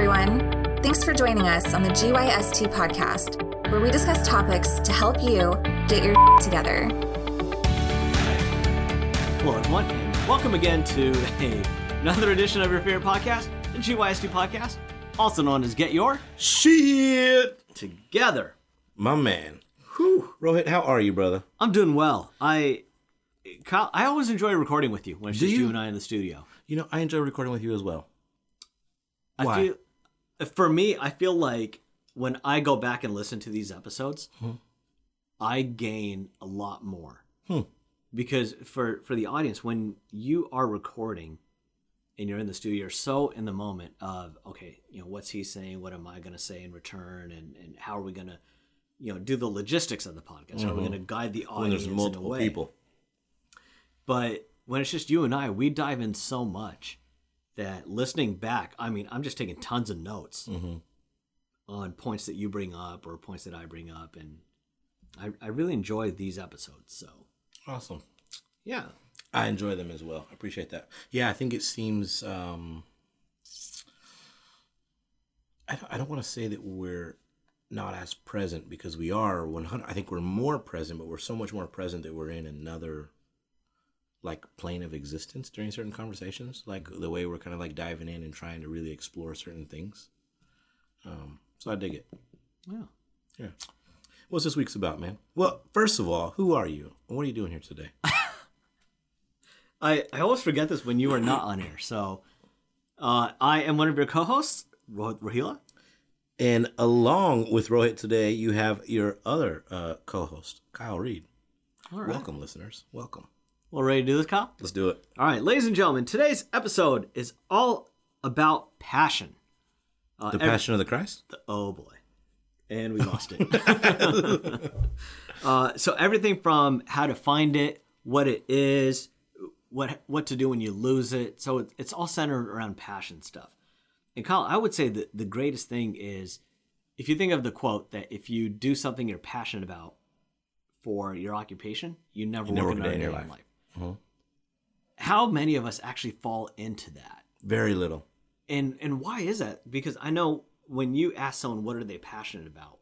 everyone. Thanks for joining us on the GYST podcast, where we discuss topics to help you get your together. Hello, everyone, and welcome again to a, another edition of your favorite podcast, the GYST podcast, also known as Get Your Shit, Together. my man. Whew. Rohit, how are you, brother? I'm doing well. I, Kyle, I always enjoy recording with you when it's Do just you? you? and I in the studio. You know, I enjoy recording with you as well. I Why? feel, for me, I feel like when I go back and listen to these episodes, I gain a lot more. Hmm. Because for for the audience, when you are recording and you're in the studio, you're so in the moment of okay, you know, what's he saying? What am I going to say in return? And and how are we going to, you know, do the logistics of the podcast? How are we going to guide the audience? When there's multiple people. But when it's just you and I, we dive in so much that listening back, I mean, I'm just taking tons of notes on points that you bring up or points that I bring up. And I, I really enjoy these episodes. So, Awesome. yeah. I enjoy them as well. I appreciate that. Yeah, I think it seems. Um, I don't, I don't want to say that we're not as present because we are 100. I think we're more present, but we're so much more present that we're in another like plane of existence during certain conversations. Like the way we're kind of like diving in and trying to really explore certain things. Um, so I dig it. Yeah. Yeah. What's this week's about, man? Well, first of all, who are you? And what are you doing here today? I, I always forget this when you are not on air. So, uh, I am one of your co hosts, Rohit Rahila. And along with Rohit today, you have your other uh, co-host, Kyle Reed. All right. Welcome, listeners. Welcome. Well, ready to do this, Kyle? Let's do it. All right, ladies and gentlemen, today's episode is all about passion. Uh, The every- Passion of the Christ. The, Oh boy. And we lost it. uh, so everything from how to find it, what it is, what what to do when you lose it. So it, it's all centered around passion stuff. And Kyle, I would say that the greatest thing is if you think of the quote that if you do something you're passionate about for your occupation, you never, never work work another day in your life. Mhm. How many of us actually fall into that? Very little. and and why is that? Because i know when you ask someone what are they passionate about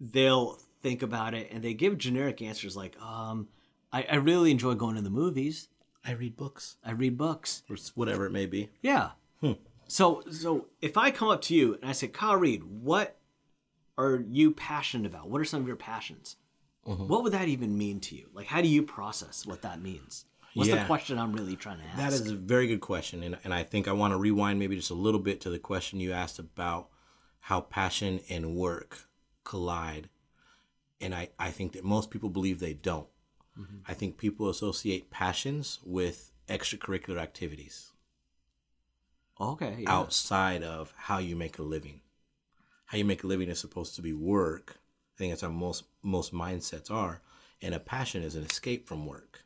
they'll think about it and they give generic answers like um I, I really enjoy going to the movies. I read books, i read books. Or whatever it may be. yeah. So so if i come up to you and i say kyle reed what are you passionate about? What are some of your passions Mm-hmm. what would that even mean to you like how do you process what that means what's the question i'm really trying to ask That is a very good question, and and I think I want to rewind maybe just a little bit to the question you asked about how passion and work collide, and I I think that most people believe they don't. Mm-hmm. I think people associate passions with extracurricular activities. okay yeah. outside of how you make a living. How you make a living is supposed to be work. I think that's how most most mindsets are. And a passion is an escape from work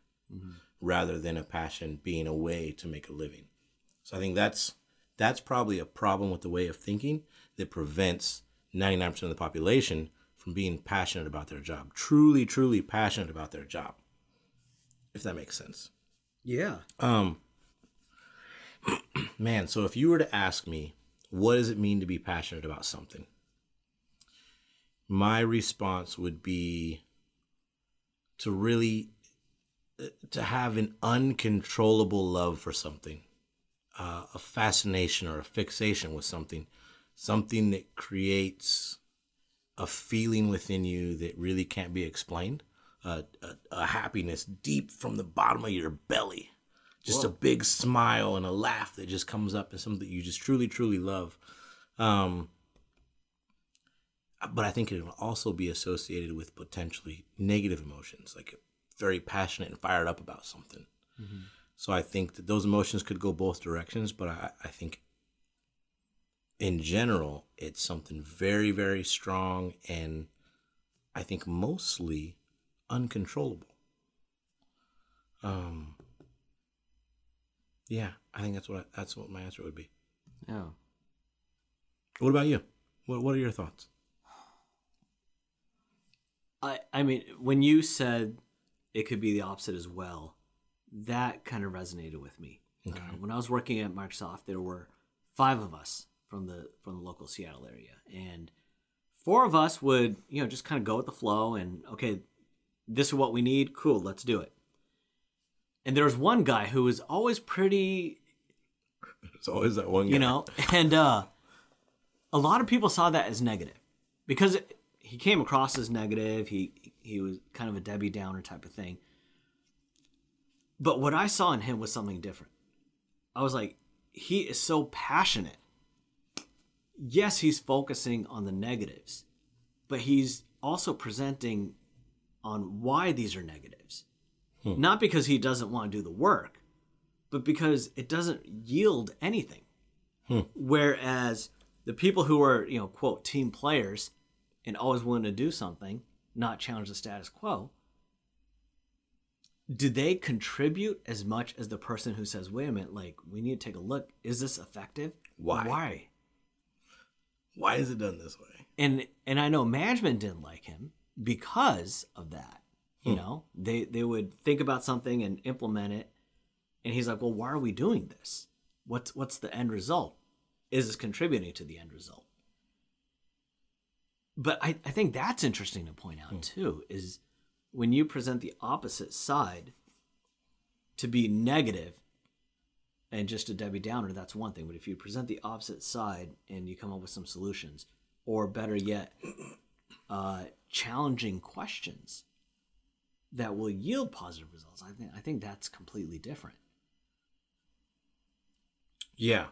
rather than a passion being a way to make a living. So I think that's that's probably a problem with the way of thinking that prevents 99% of the population from being passionate about their job. Truly, truly passionate about their job. If that makes sense. yeah Um, man, so if you were to ask me, what does it mean to be passionate about something? My response would be to really uh, to have an uncontrollable love for something, uh, a fascination or a fixation with something, something that creates a feeling within you that really can't be explained, a, a, a happiness deep from the bottom of your belly. Just a big smile and a laugh that just comes up and something that you just truly truly love. Um but i think it will also be associated with potentially negative emotions like very passionate and fired up about something so i think that those emotions could go both directions but i i think in general it's something very very strong and i think mostly uncontrollable um yeah, I think that's what I, that's what my answer would be. yeah What about you? What What are your thoughts? I I mean, when you said it could be the opposite as well, that kind of resonated with me. Uh, when I was working at Microsoft, there were five of us, from the from the local Seattle area, and four of us would you know just kind of go with the flow and okay, this is what we need. Cool, let's do it. And there was one guy who was always pretty There's always that one guy. you know and uh a lot of people saw that as negative because it, he came across as negative. He he was kind of a debbie downer type of thing. But what i saw in him was something different. I was like he is so passionate. Yes he's focusing on the negatives but he's also presenting on why these are negatives. Hmm. Not because he doesn't want to do the work but because it doesn't yield anything. Hmm. Whereas the people who are, you know, quote, team players and always willing to do something, not challenge the status quo, do they contribute as much as the person who says, wait a minute, like, we need to take a look. Is this effective? Why? Why? Why is it done this way? and and I know management didn't like him because of that. You hmm. know, they they would think about something and implement it, and he's like, "Well, why are we doing this? What's what's the end result? Is this contributing to the end result?" But I, I think that's interesting to point out too is when you present the opposite side to be negative and just a Debbie Downer, that's one thing. But if you present the opposite side and you come up with some solutions, or better yet, uh, challenging questions that will yield positive results, I think I think that's completely different. Yeah,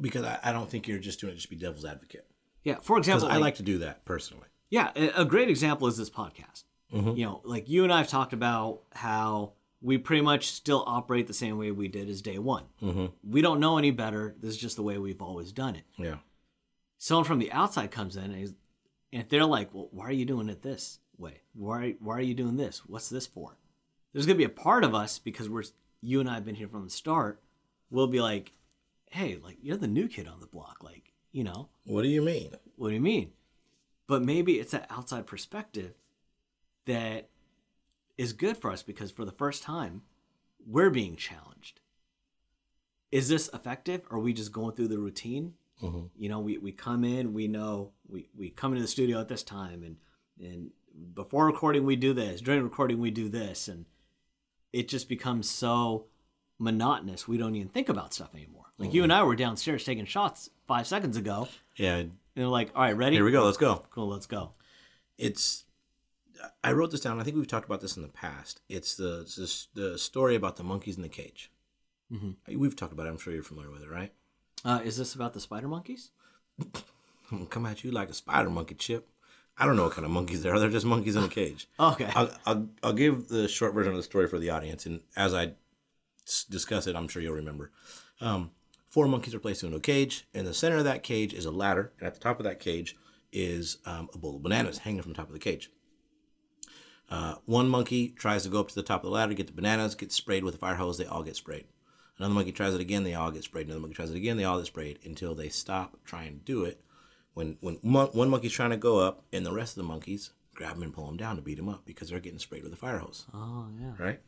because I, I don't think you're just doing it just to be devil's advocate. Yeah. For example, I like to do that personally. Yeah, a great example is this podcast. You know, like you and I have talked about how we pretty much still operate the same way we did as day one. Mm-hmm. We don't know any better. This is just the way we've always done it. Yeah. Someone from the outside comes in and, and they're like, "Well, why are you doing it this way? Why why are you doing this? What's this for?" There's gonna be a part of us because we're you and I have been here from the start. We'll be like, "Hey, like you're the new kid on the block. Like, you know, What do you mean? what do you mean? But maybe it's that outside perspective that is good for us because for the first time, we're being challenged. Is this effective? Or are we just going through the routine? Mm-hmm. You know, we, we come in, we know we, we come into the studio at this time and and before recording we do this, during recording we do this, and it just becomes so monotonous we don't even think about stuff anymore. Like you and I were downstairs taking shots five seconds ago, Yeah. and they're like, "All right, ready? Here we go. Let's go. Cool, let's go." It's. I wrote this down. I think we've talked about this in the past. It's the it's this, the story about the monkeys in the cage. Mm-hmm. We've talked about it. I'm sure you're familiar with it, right? Uh, is this about the spider monkeys? Come at you like a spider monkey chip. I don't know what kind of monkeys they are. They're just monkeys in a cage. Okay. I'll, I'll, I'll give the short version of the story for the audience, and as I s- discuss it, I'm sure you'll remember. Um, four monkeys are placed into a cage. In the center of that cage is a ladder, and at the top of that cage is um, a bowl of bananas hanging from the top of the cage. Uh, one monkey tries to go up to the top of the ladder, get the bananas, get sprayed with a fire hose. They all get sprayed. Another monkey tries it again. They all get sprayed. Another monkey tries it again. They all get sprayed until they stop trying to do it. When when mon- one monkey's trying to go up, and the rest of the monkeys grab him and pull him down to beat him up because they're getting sprayed with a fire hose. Oh yeah. Right?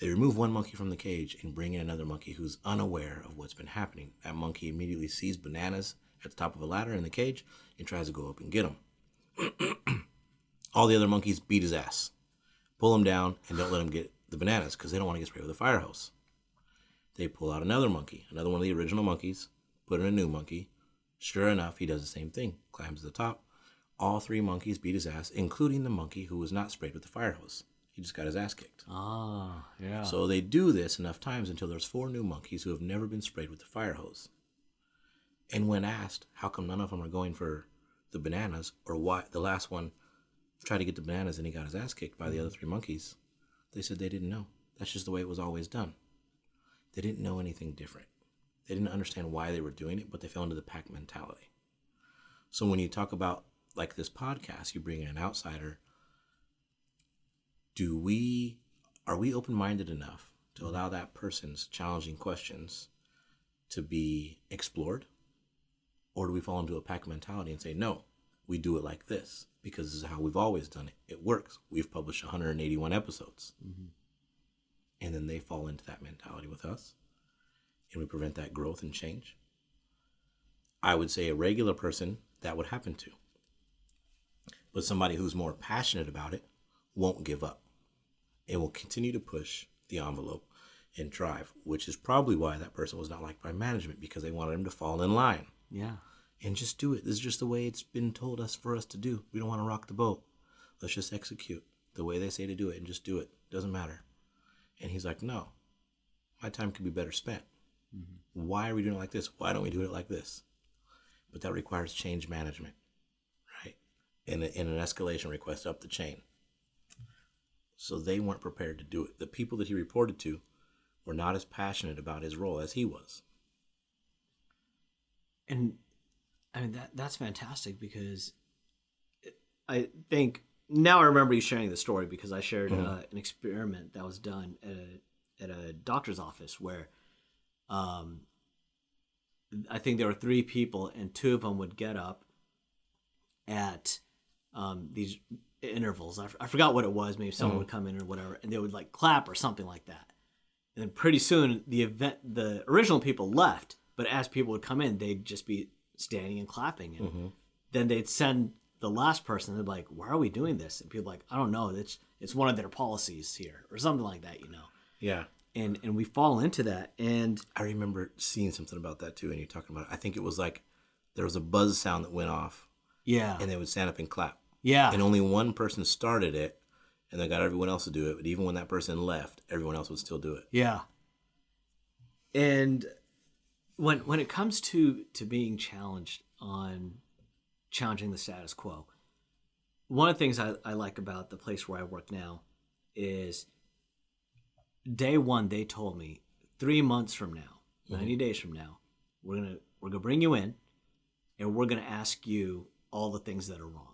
They remove one monkey from the cage and bring in another monkey who's unaware of what's been happening. That monkey immediately sees bananas at the top of a ladder in the cage and tries to go up and get them. All the other monkeys beat his ass, pull him down, and don't let him get the bananas because they don't want to get sprayed with a fire hose. They pull out another monkey, another one of the original monkeys, put in a new monkey. Sure enough, he does the same thing, climbs to the top. All three monkeys beat his ass, including the monkey who was not sprayed with the fire hose. He just got his ass kicked. Oh yeah. So they do this enough times until there's four new monkeys who have never been sprayed with the fire hose. And when asked how come none of them are going for the bananas, or why the last one tried to get the bananas and he got his ass kicked by the other three monkeys, they said they didn't know. That's just the way it was always done. They didn't know anything different. They didn't understand why they were doing it, but they fell into the pack mentality. So when you talk about like this podcast, you bring in an outsider. Do we are we open minded enough to allow that person's challenging questions to be explored? Or do we fall into a pack mentality and say, no, we do it like this because this is how we've always done it. It works. We've published 181 episodes. Mm-hmm. And then they fall into that mentality with us and we prevent that growth and change. I would say a regular person that would happen to. But somebody who's more passionate about it won't give up and will continue to push the envelope and drive, which is probably why that person was not liked by management because they wanted him to fall in line Yeah. and just do it. This is just the way it's been told us for us to do. We don't want to rock the boat. Let's just execute the way they say to do it and just do it. Doesn't matter. And he's like, no, my time could be better spent. Mm-hmm. Why are we doing it like this? Why don't we do it like this? But that requires change management, right? And, and an escalation request up the chain. So they weren't prepared to do it. The people that he reported to were not as passionate about his role as he was. and I mean that that's fantastic because it- I think now I remember you sharing the story because I shared uh, an experiment that was done at a at a doctor's office where um I think there were three people and two of them would get up at um, these intervals. I, f- I forgot what it was. Maybe someone mm-hmm. would come in or whatever, and they would like clap or something like that. And then pretty soon the event, the original people left, but as people would come in, they'd just be standing and clapping, and mm-hmm. then they'd send the last person. They'd be like, "Why are we doing this?" And people like, "I don't know. It's it's one of their policies here, or something like that, you know." Yeah. And and we fall into that, and I remember seeing something about that too, and you talking about it. I think it was like there was a buzz sound that went off, yeah, and they would stand up and clap. Yeah, And only one person started it, and they got everyone else to do it. But even when that person left, everyone else would still do it. Yeah. And when when it comes to to being challenged on challenging the status quo, one of the things I, I like about the place where I work now is day one they told me three months from now, mm-hmm. 90 days from now, we're gonna we're gonna bring you in and we're gonna ask you all the things that are wrong.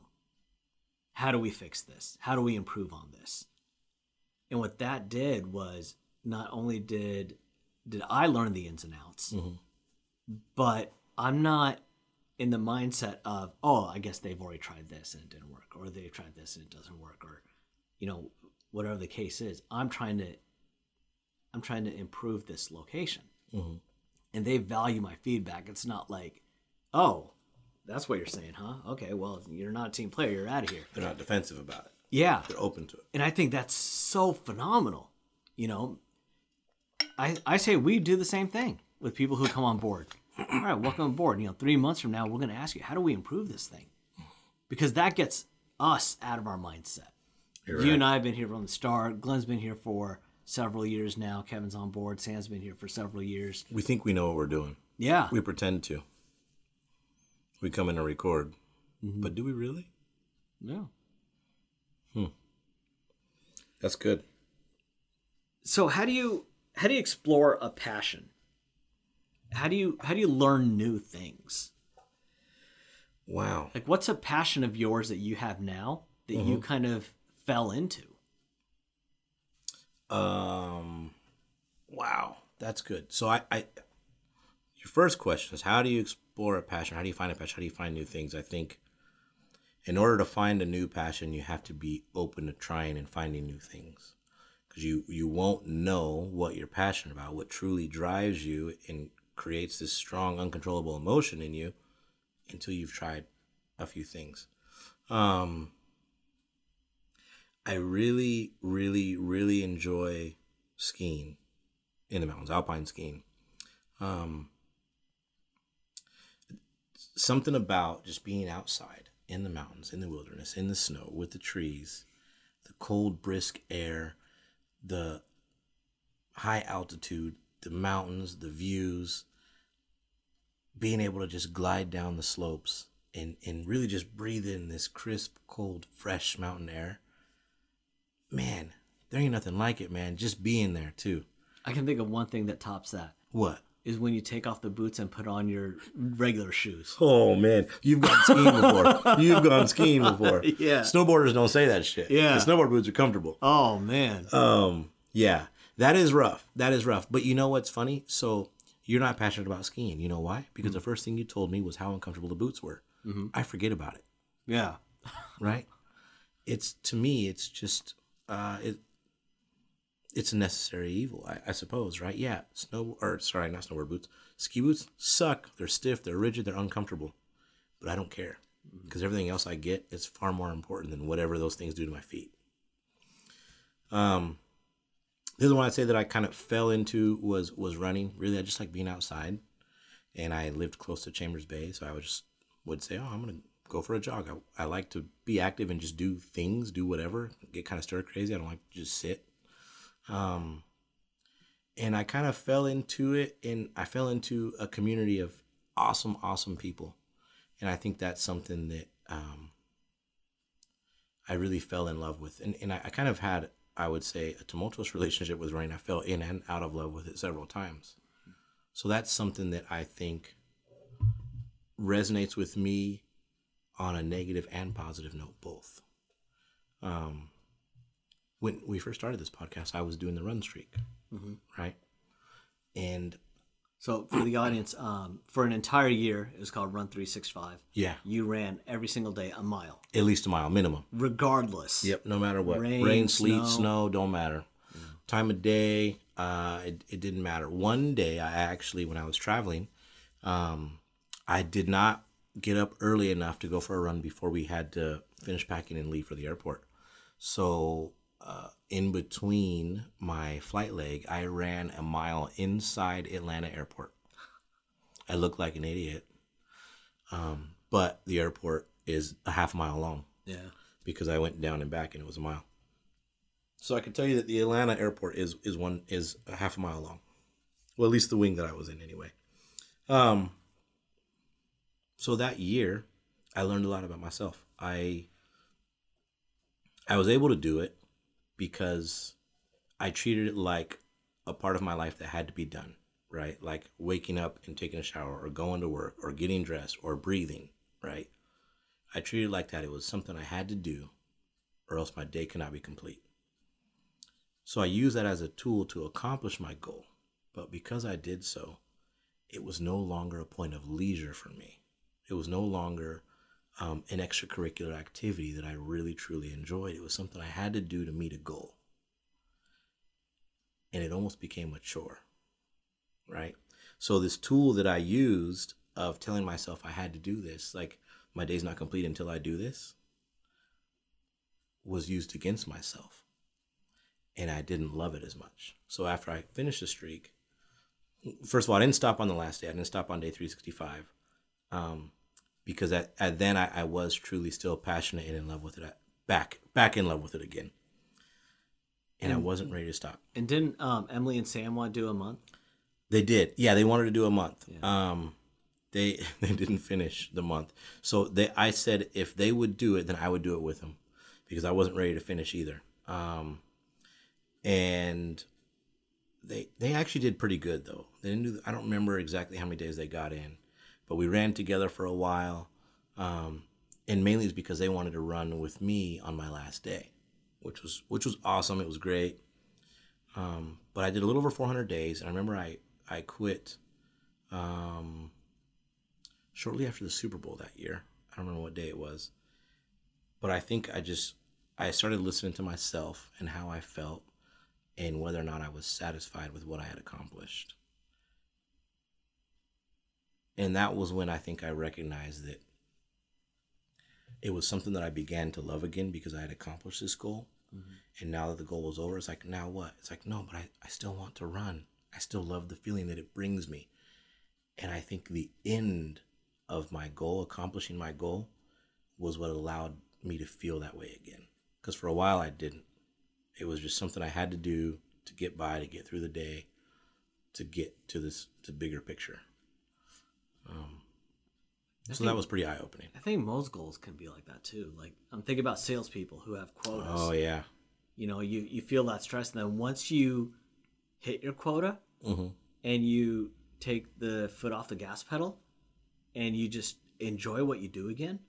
How do we fix this? How do we improve on this? And what that did was not only did did I learn the ins and outs, mm-hmm. but I'm not in the mindset of, oh, I guess they've already tried this and it didn't work, or they've tried this and it doesn't work, or you know, whatever the case is. I'm trying to I'm trying to improve this location. Mm-hmm. And they value my feedback. It's not like, oh, that's what you're saying, huh? Okay, well, you're not a team player, you're out of here. They're not defensive about it. Yeah They're open to it. and I think that's so phenomenal. You know, I I say we do the same thing with people who come on board. All right, welcome aboard. You know, three months from now, we're going to ask you, how do we improve this thing? Because that gets us out of our mindset. You're You right. and I have been here from the start. Glenn's been here for several years now. Kevin's on board. Sam's been here for several years. We think we know what we're doing. Yeah, We pretend to. We come in and record, mm-hmm. but do we really? yeah. Hmm. That's good. So how do you how do you explore a passion? How do you how do you learn new things? Wow. Like, what's a passion of yours that you have now that you mm-hmm. kind of fell into? Um, wow, that's good. So I, I, your first question is how do you explore a passion? How do you find a passion? How do you find new things? I think in order to find a new passion, you have to be open to trying and finding new things because you you won't know what you're passionate about, what truly drives you and creates this strong, uncontrollable emotion in you until you've tried a few things. Um, I really, really, really enjoy skiing in the mountains, alpine skiing. Um, something about just being outside in the mountains, in the wilderness, in the snow, with the trees, the cold, brisk air, the high altitude, the mountains, the views, being able to just glide down the slopes and, and really just breathe in this crisp, cold, fresh mountain air. Man, there ain't nothing like it, man. Just being there too. I can think of one thing that tops that What? Is when you take off the boots and put on your regular shoes. Oh man, you've gone skiing before. You've gone skiing before. Yeah. Snowboarders don't say that shit. Yeah. The snowboard boots are comfortable. Oh man, Um, yeah, that is rough. That is rough. But you know what's funny? So you're not passionate about skiing. You know why? Because the first thing you told me was how uncomfortable the boots were. I forget about it. yeah, Right? It's to me, it's just uh, it. It's a necessary evil, I, I suppose, right? Yeah, snow or sorry, not snowboard boots. Ski boots suck. They're stiff. They're rigid. They're uncomfortable. But I don't care because everything else I get is far more important than whatever those things do to my feet. Um, the other one I'd say that I kind of fell into was was running. Really, I just like being outside, and I lived close to Chambers Bay, so I would just would say, "Oh, I'm gonna go for a jog." I, I like to be active and just do things, do whatever. Get kind of stir crazy. I don't like to just sit. Um, and I kind of fell into it, and I fell into a community of awesome, awesome people, and I think that's something that um, I really fell in love with, and and I, I kind of had I would say, a tumultuous relationship with running. I fell in and out of love with it several times. So that's something that I think resonates with me on a negative and positive note, both. Um, when we first started this podcast, I was doing the run streak, mm-hmm. right? And so for the audience, um, for an entire year, it was called Run 365. Yeah. You ran every single day a mile. At least a mile minimum. Regardless. Yep, no matter what. Rain, Rain sleet, snow. snow, don't matter. Yeah. Time of day, uh, it, it didn't matter. One day, I actually, when I was traveling, um, I did not get up early enough to go for a run before we had to finish packing and leave for the airport. So uh, in between my flight leg, I ran a mile inside Atlanta airport. I looked like an idiot. Um, but the airport is a half mile long. Yeah. Because I went down and back and it was a mile. So I can tell you that the Atlanta airport is is one is a half a mile long. Well, at least the wing that I was in anyway. Um so that year I learned a lot about myself. I I was able to do it because I treated it like a part of my life that had to be done, right? Like waking up and taking a shower or going to work or getting dressed or breathing, right? I treated it like that. It was something I had to do or else my day cannot be complete. So I used that as a tool to accomplish my goal. But because I did so, it was no longer a point of leisure for me. It was no longer um, an extracurricular activity that I really truly enjoyed. It was something I had to do to meet a goal. And it almost became a chore, right? So, this tool that I used of telling myself I had to do this, like my day's not complete until I do this, was used against myself. And I didn't love it as much. So, after I finished the streak, first of all, I didn't stop on the last day, I didn't stop on day 365. Um, because at, at then I, I was truly still passionate and in love with it. Back back in love with it again, and, and I wasn't ready to stop. And didn't um, Emily and Sam want to do a month? They did. Yeah, they wanted to do a month. Yeah. Um, they they didn't finish the month, so they I said if they would do it, then I would do it with them, because I wasn't ready to finish either. Um, and they they actually did pretty good though. They didn't do. I don't remember exactly how many days they got in, but we ran together for a while. Um, and mainly it's because they wanted to run with me on my last day, which was which was awesome. It was great. Um, but I did a little over 400 days, and I remember I I quit um, shortly after the Super Bowl that year. I don't remember what day it was, but I think I just I started listening to myself and how I felt, and whether or not I was satisfied with what I had accomplished and that was when I think I recognized that it was something that I began to love again because I had accomplished this goal. Mm-hmm. And now that the goal was over, it's like, now what? It's like, no, but I, I still want to run. I still love the feeling that it brings me. And I think the end of my goal, accomplishing my goal, was what allowed me to feel that way again. Because for a while I didn't. It was just something I had to do to get by, to get through the day, to get to this to bigger picture. Um, so think, that was pretty eye opening. I think most goals can be like that too. Like I'm thinking about salespeople who have quotas. Oh yeah. You know, you you feel that stress, and then once you hit your quota, mm-hmm. and you take the foot off the gas pedal, and you just enjoy what you do again,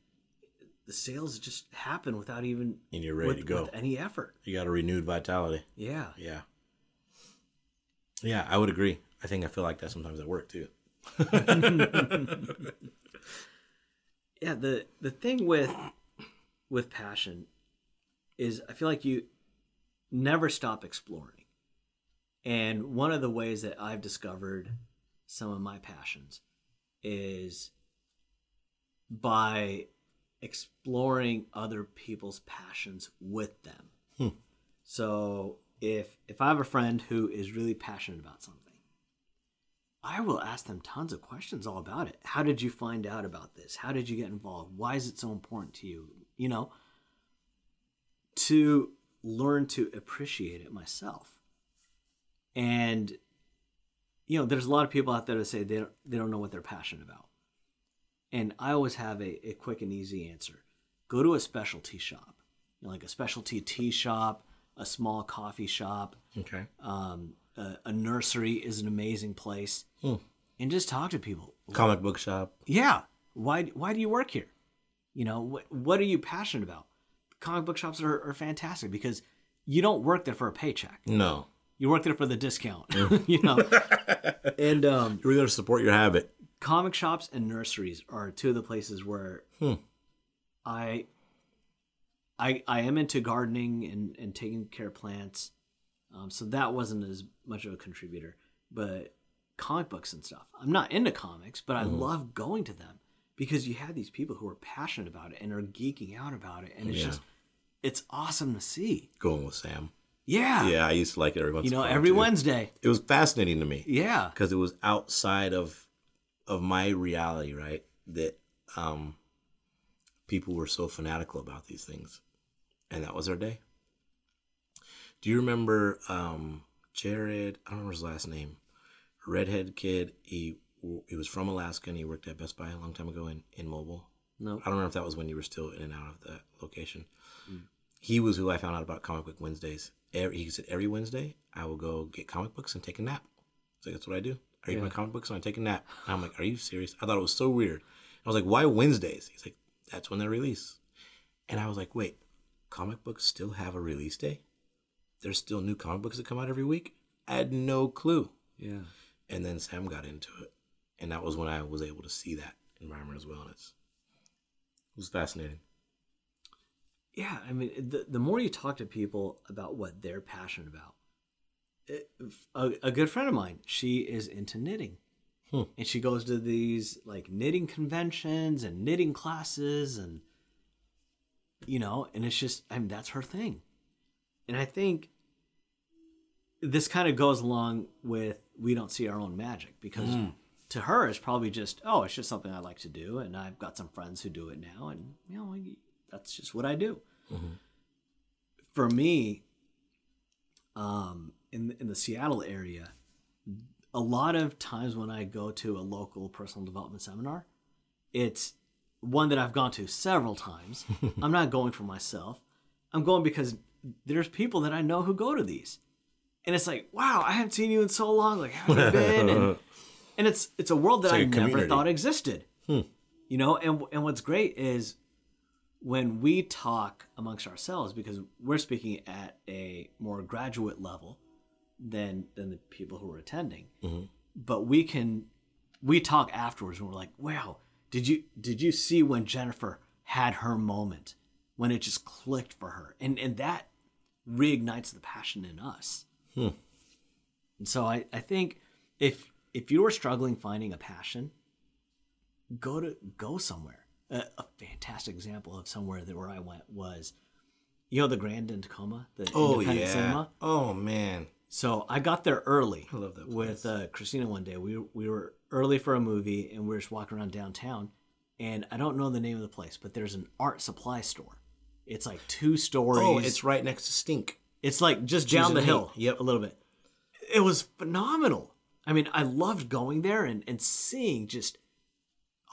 the sales just happen without even and you're ready with, to go any effort. You got a renewed vitality. Yeah. Yeah. Yeah, I would agree. I think I feel like that sometimes at work too. yeah, the the thing with with passion is I feel like you never stop exploring. And one of the ways that I've discovered some of my passions is by exploring other people's passions with them. Hmm. So if if I have a friend who is really passionate about something, I will ask them tons of questions all about it. How did you find out about this? How did you get involved? Why is it so important to you? You know, to learn to appreciate it myself. And you know, there's a lot of people out there that say they don't, they don't know what they're passionate about. And I always have a, a quick and easy answer. Go to a specialty shop, you know, like a specialty tea shop, a small coffee shop, Okay. um, a, a nursery is an amazing place, Hmm. and just talk to people. Comic book shop. Yeah, why why do you work here? You know, what what are you passionate about? Comic book shops are, are fantastic because you don't work there for a paycheck. No. You work there for the discount. you know, and um, You're there to support your habit. comic shops and nurseries are two of the places where Hmm. I I I am into gardening and, and taking care of plants. Um, so that wasn't as much of a contributor. But comic books and stuff. I'm not into comics, but I love going to them because you have these people who are passionate about it and are geeking out about it. And it's Yeah. just it's awesome to see. Going with Sam. Yeah. Yeah, I used to like it every once You know, every too. Wednesday. It was fascinating to me Yeah. because it was outside of of my reality, right? That um people were so fanatical about these things, and that was our day. Do you remember um Jared? I don't remember his last name. Redhead kid. He he was from Alaska and he worked at Best Buy a long time ago in in mobile. No. I don't remember if that was when you were still in and out of that location. He was who I found out about Comic Book Wednesdays. Every, he said every Wednesday I will go get comic books and take a nap. So that's what I do. I read Yeah. my comic books and I take a nap. And I'm like, are you serious? I thought it was so weird. I was like, why Wednesdays? He's like, that's when they release. And I was like, wait, comic books still have a release day? There's still new comic books that come out every week? I had no clue. Yeah. And then Sam got into it. And that was when I was able to see that environment as well. And it's, it was fascinating. yeah i mean the, the more you talk to people about what they're passionate about it, a, a good friend of mine she is into knitting Hmm. and she goes to these like knitting conventions and knitting classes and you know and it's just i mean that's her thing. And i think this kind of goes along with we don't see our own magic because to her it's probably just oh it's just something i like to do and i've got some friends who do it now and you know that's just what i do. For me um in in the seattle area a lot of times when i go to a local personal development seminar it's one that i've gone to several times. I'm not going for myself. I'm going because there's people that i know who go to these. And it's like wow i haven't seen you in so long. Like how have you been? And, and it's it's a world that like i never community. thought existed. Hmm. You know and and what's great is when we talk amongst ourselves because we're speaking at a more graduate level than than the people who are attending. Mm-hmm. But we can we talk afterwards and we're like wow did you did you see when jennifer had her moment when it just clicked for her and and that reignites the passion in us hmm. and so i i think if if you are struggling finding a passion go to go somewhere. A, a fantastic example of somewhere that where I went was, you know, the Grand in Tacoma, the Oh, independent yeah. cinema. Oh, man. So I got there early. I love that with uh, Christina one day. We we were early for a movie and we were just walking around downtown, and I don't know the name of the place, but there's an art supply store. It's like two stories. Oh, it's right next to Stink. It's like just Cheese down the hill. Yep. A little bit. It was phenomenal. I mean, I loved going there and, and seeing just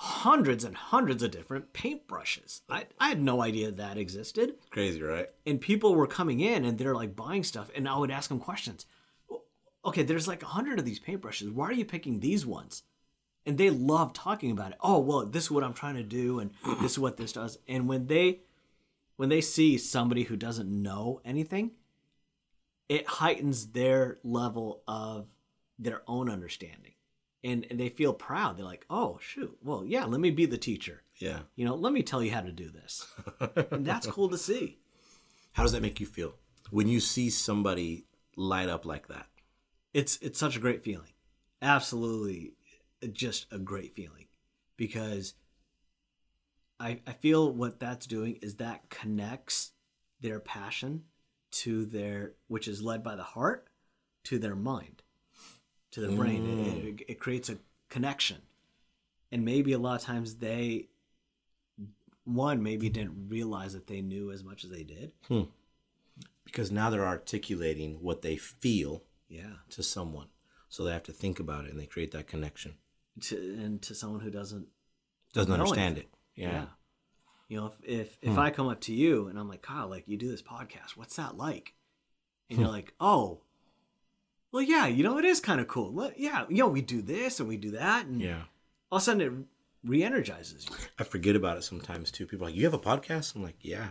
hundreds and hundreds of different paintbrushes. I, I had no idea that existed. Crazy, right? And people were coming in and they're like buying stuff. And I would ask them questions. Okay, there's like a hundred of these paintbrushes. Why are you picking these ones? And they love talking about it. Oh, well, this is what I'm trying to do, and this is what this does. And when they when they see somebody who doesn't know anything, it heightens their level of their own understanding. And, and they feel proud. They're like, oh, shoot. Well, yeah, let me be the teacher. Yeah. You know, let me tell you how to do this. and that's cool to see. How does that make you feel when you see somebody light up like that? it's it's such a great feeling. Absolutely just a great feeling because I I feel what that's doing is that connects their passion to their which is led by the heart to their mind to their brain it, it, mm. it creates a connection and maybe a lot of times they one maybe didn't realize that they knew as much as they did hmm. because now they're articulating what they feel yeah to someone. So they have to think about it and they create that connection. to and to someone who doesn't Doesn't understand anything. it. Yeah. You know, if if, if hmm. I come up to you and I'm like, Kyle, like you do this podcast, what's that like? And hmm. you're like, oh, well, yeah, you know, it is kind of cool. Let- Yeah, you know, we do this and we do that, and Yeah. all of a sudden it re-energizes you. I forget about it sometimes too. People are like, you have a podcast? I'm like, yeah.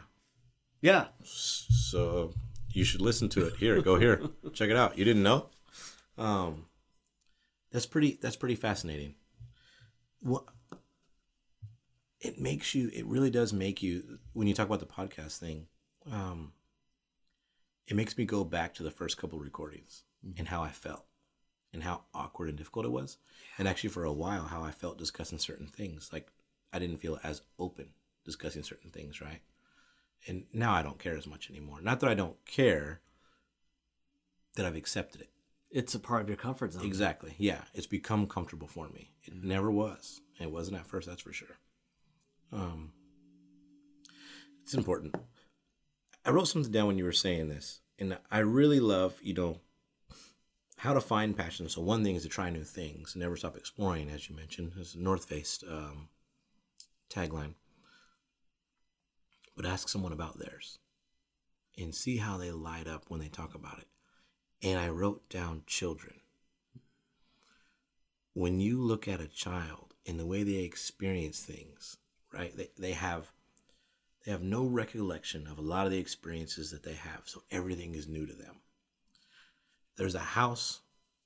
Yeah, So you should listen to it. Here, go here, check it out. You didn't know? Um, that's pretty. That's pretty fascinating. What it makes you. It really does make you. When you talk about the podcast thing, um, it makes me go back to the first couple recordings and how I felt and how awkward and difficult it was, and actually for a while how I felt discussing certain things. Like I didn't feel as open discussing certain things, right? and now I don't care as much anymore. Not that I don't care, that I've accepted it. it's a part of your comfort zone. Exactly. Yeah, it's become comfortable for me. It never was. It wasn't at first. That's for sure. Um, it's important. I wrote something down when you were saying this, and I really love, you know, how to find passion. So one thing is to try new things, never stop exploring, as you mentioned. It's a North Face um, tagline. But ask someone about theirs, and see how they light up when they talk about it. And I wrote down children. When you look at a child and the way they experience things, right? They, they have they have no recollection of a lot of the experiences that they have, so everything is new to them. There's a house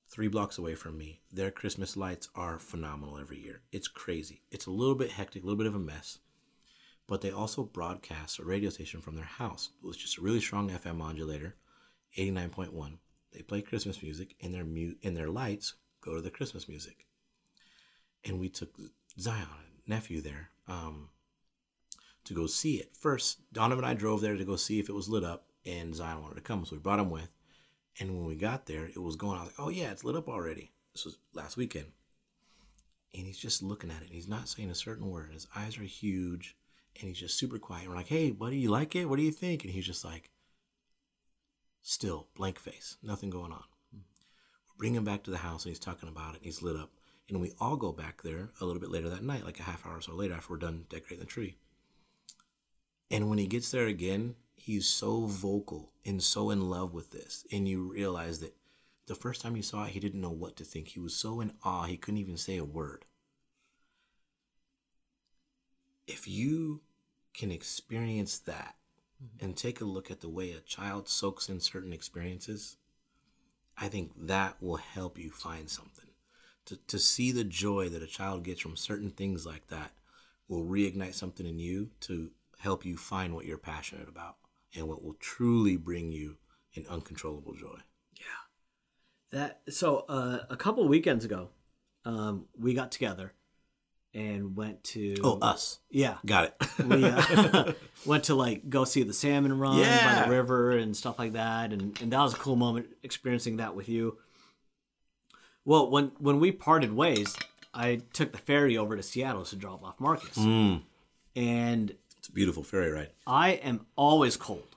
three blocks away from me. Their Christmas lights are phenomenal every year. It's crazy. It's a little bit hectic, a little bit of a mess. But they also broadcast a radio station from their house. It was just a really strong FM modulator, 89.1. They play Christmas music and their mu- and their lights go to the Christmas music. And we took Zion, nephew there, um, to go see it. First, Donovan and I drove there to go see if it was lit up, and Zion wanted to come, so we brought him with. And when we got there, it was going. I was like, "Oh yeah, it's lit up already." This was last weekend, and he's just looking at it. He's not saying a certain word. His eyes are huge, and he's just super quiet. We're like, "Hey, buddy, you like it? What do you think?" And he's just like, still blank face, nothing going on. We bring him back to the house, and he's talking about it. And he's lit up, and we all go back there a little bit later that night, like a half hour or so later after we're done decorating the tree. And when he gets there again, he's so vocal and so in love with this. And you realize that the first time he saw it, he didn't know what to think. He was so in awe, he couldn't even say a word. If you can experience that mm-hmm. and take a look at the way a child soaks in certain experiences, I think that will help you find something. To, to see the joy that a child gets from certain things like that will reignite something in you to help you find what you're passionate about and what will truly bring you an uncontrollable joy. Yeah. That so uh, a couple weekends ago, um, we got together and went to Oh, us. yeah Got it. we uh, went to like go see the salmon run by the river and stuff like that and, and that was a cool moment experiencing that with you well when when we parted ways i took the ferry over to seattle to drop off marcus Mm, and beautiful ferry ride. i am always cold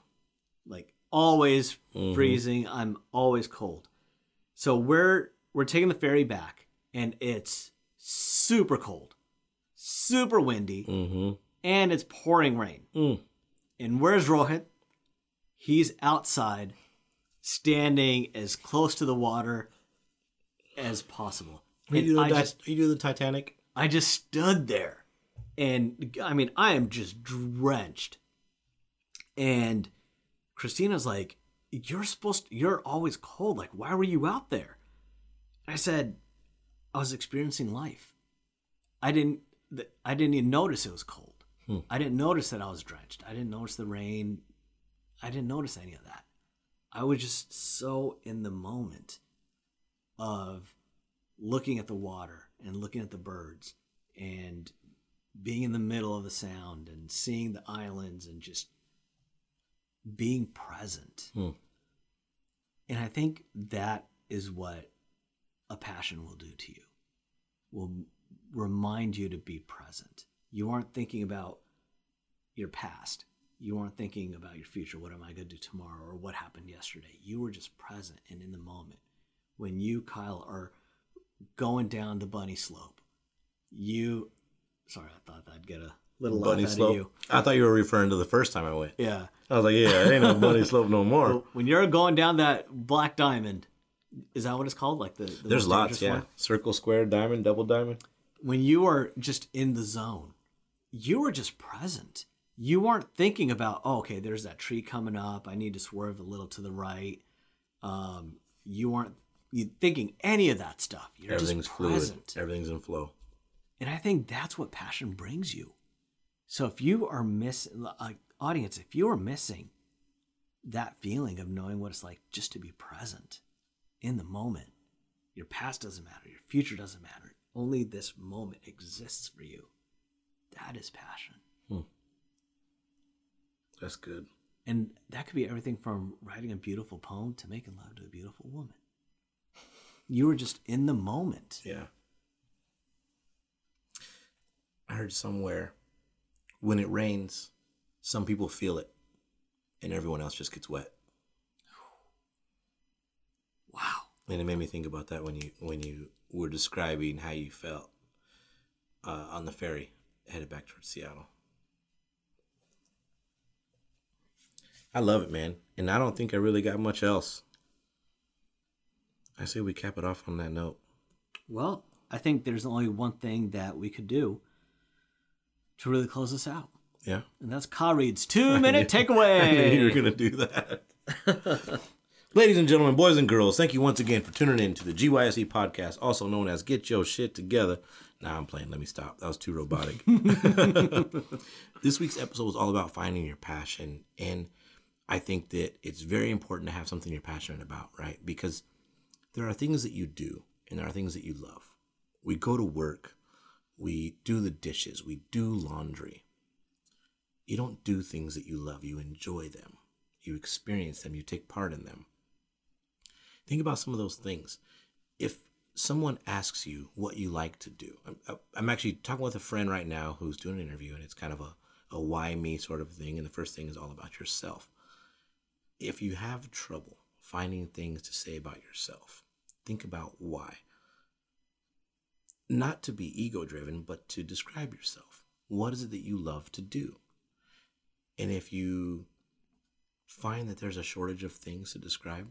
like always Mm-hmm. freezing i'm always cold so we're we're taking the ferry back and it's super cold super windy Mm-hmm. and it's pouring rain Mm. And where's Rohit? He's outside, standing as close to the water as possible. You, And I doing the, just, you doing the Titanic? I just stood there. And I mean, I am just drenched. And Christina's like, You're supposed to, you're always cold. Like, why were you out there? I said, I was experiencing life. I didn't I didn't even notice it was cold. Hmm. I didn't notice that I was drenched. I didn't notice the rain. I didn't notice any of that. I was just so in the moment. of looking at the water and looking at the birds and being in the middle of the sound and seeing the islands and just being present. Hmm. And I think that is what a passion will do to you. Will remind you to be present. You aren't thinking about your past. You aren't thinking about your future. What am I going to do tomorrow or what happened yesterday? You were just present and in the moment. When you, Kyle, are going down the bunny slope, you. Sorry, I thought I'd get a little Bunny slope. of you. I thought you were referring to the first time I went. Yeah. I was like, yeah, it ain't no bunny slope no more. Well, when you're going down that black diamond, is that what it's called? Like the, the There's lots, yeah. one? Circle, square, diamond, double diamond. When you are just in the zone, you are just present. You aren't thinking about, oh, okay, there's that tree coming up. I need to swerve a little to the right. Um, you aren't you thinking any of that stuff. You're Everything's just fluid. present. Everything's in flow. And I think that's what passion brings you. So if you are missing, uh, audience, if you are missing that feeling of knowing what it's like just to be present in the moment, your past doesn't matter, your future doesn't matter. Only this moment exists for you. That is passion. That's good. And that could be everything from writing a beautiful poem to making love to a beautiful woman. You were just in the moment. Yeah. I heard somewhere when it rains, some people feel it and everyone else just gets wet. Wow. And it made me think about that when you when you were describing how you felt uh, on the ferry headed back towards Seattle. I love it, man, and I don't think I really got much else. I say we cap it off on that note. Well, I think there's only one thing that we could do to really close this out. Yeah, And that's Khalid's two minute I knew you were takeaway. gonna do that. Ladies and gentlemen, boys and girls, thank you once again for tuning in to the GYST podcast, also known as Get Your Shit Together. Now I'm playing. Let me stop. That was too robotic. this week's episode was all about finding your passion. And I think that it's very important to have something you're passionate about, right? Because there are things that you do and there are things that you love. We go to work, we do the dishes, we do laundry. You don't do things that you love, you enjoy them, you experience them, you take part in them. Think about some of those things. If someone asks you what you like to do, I'm, uh, I'm actually talking with a friend right now who's doing an interview, and it's kind of a, a why me sort of thing. And the first thing is all about yourself. If you have trouble finding things to say about yourself, think about why. Not to be ego driven, but to describe yourself. What is it that you love to do? And if you find that there's a shortage of things to describe,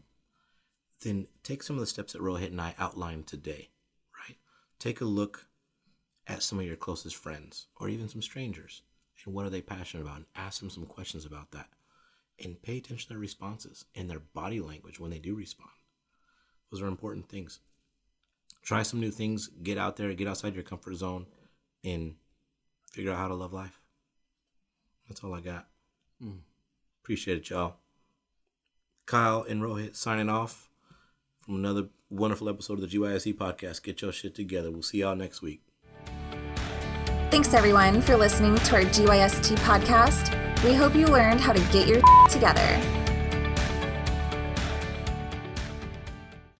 then take some of the steps that Rohit and I outlined today, right? Take a look at some of your closest friends or even some strangers and what are they passionate about and ask them some questions about that and pay attention to their responses and their body language when they do respond. Those are important things. Try some new things, get out there, get outside your comfort zone and figure out how to love life. That's all I got. Mm. Appreciate it, y'all. Kyle and Rohit signing off from another wonderful episode of the GYST podcast. Get your shit together. We'll see y'all next week. Thanks everyone for listening to our GYST podcast. We hope you learned how to get your together.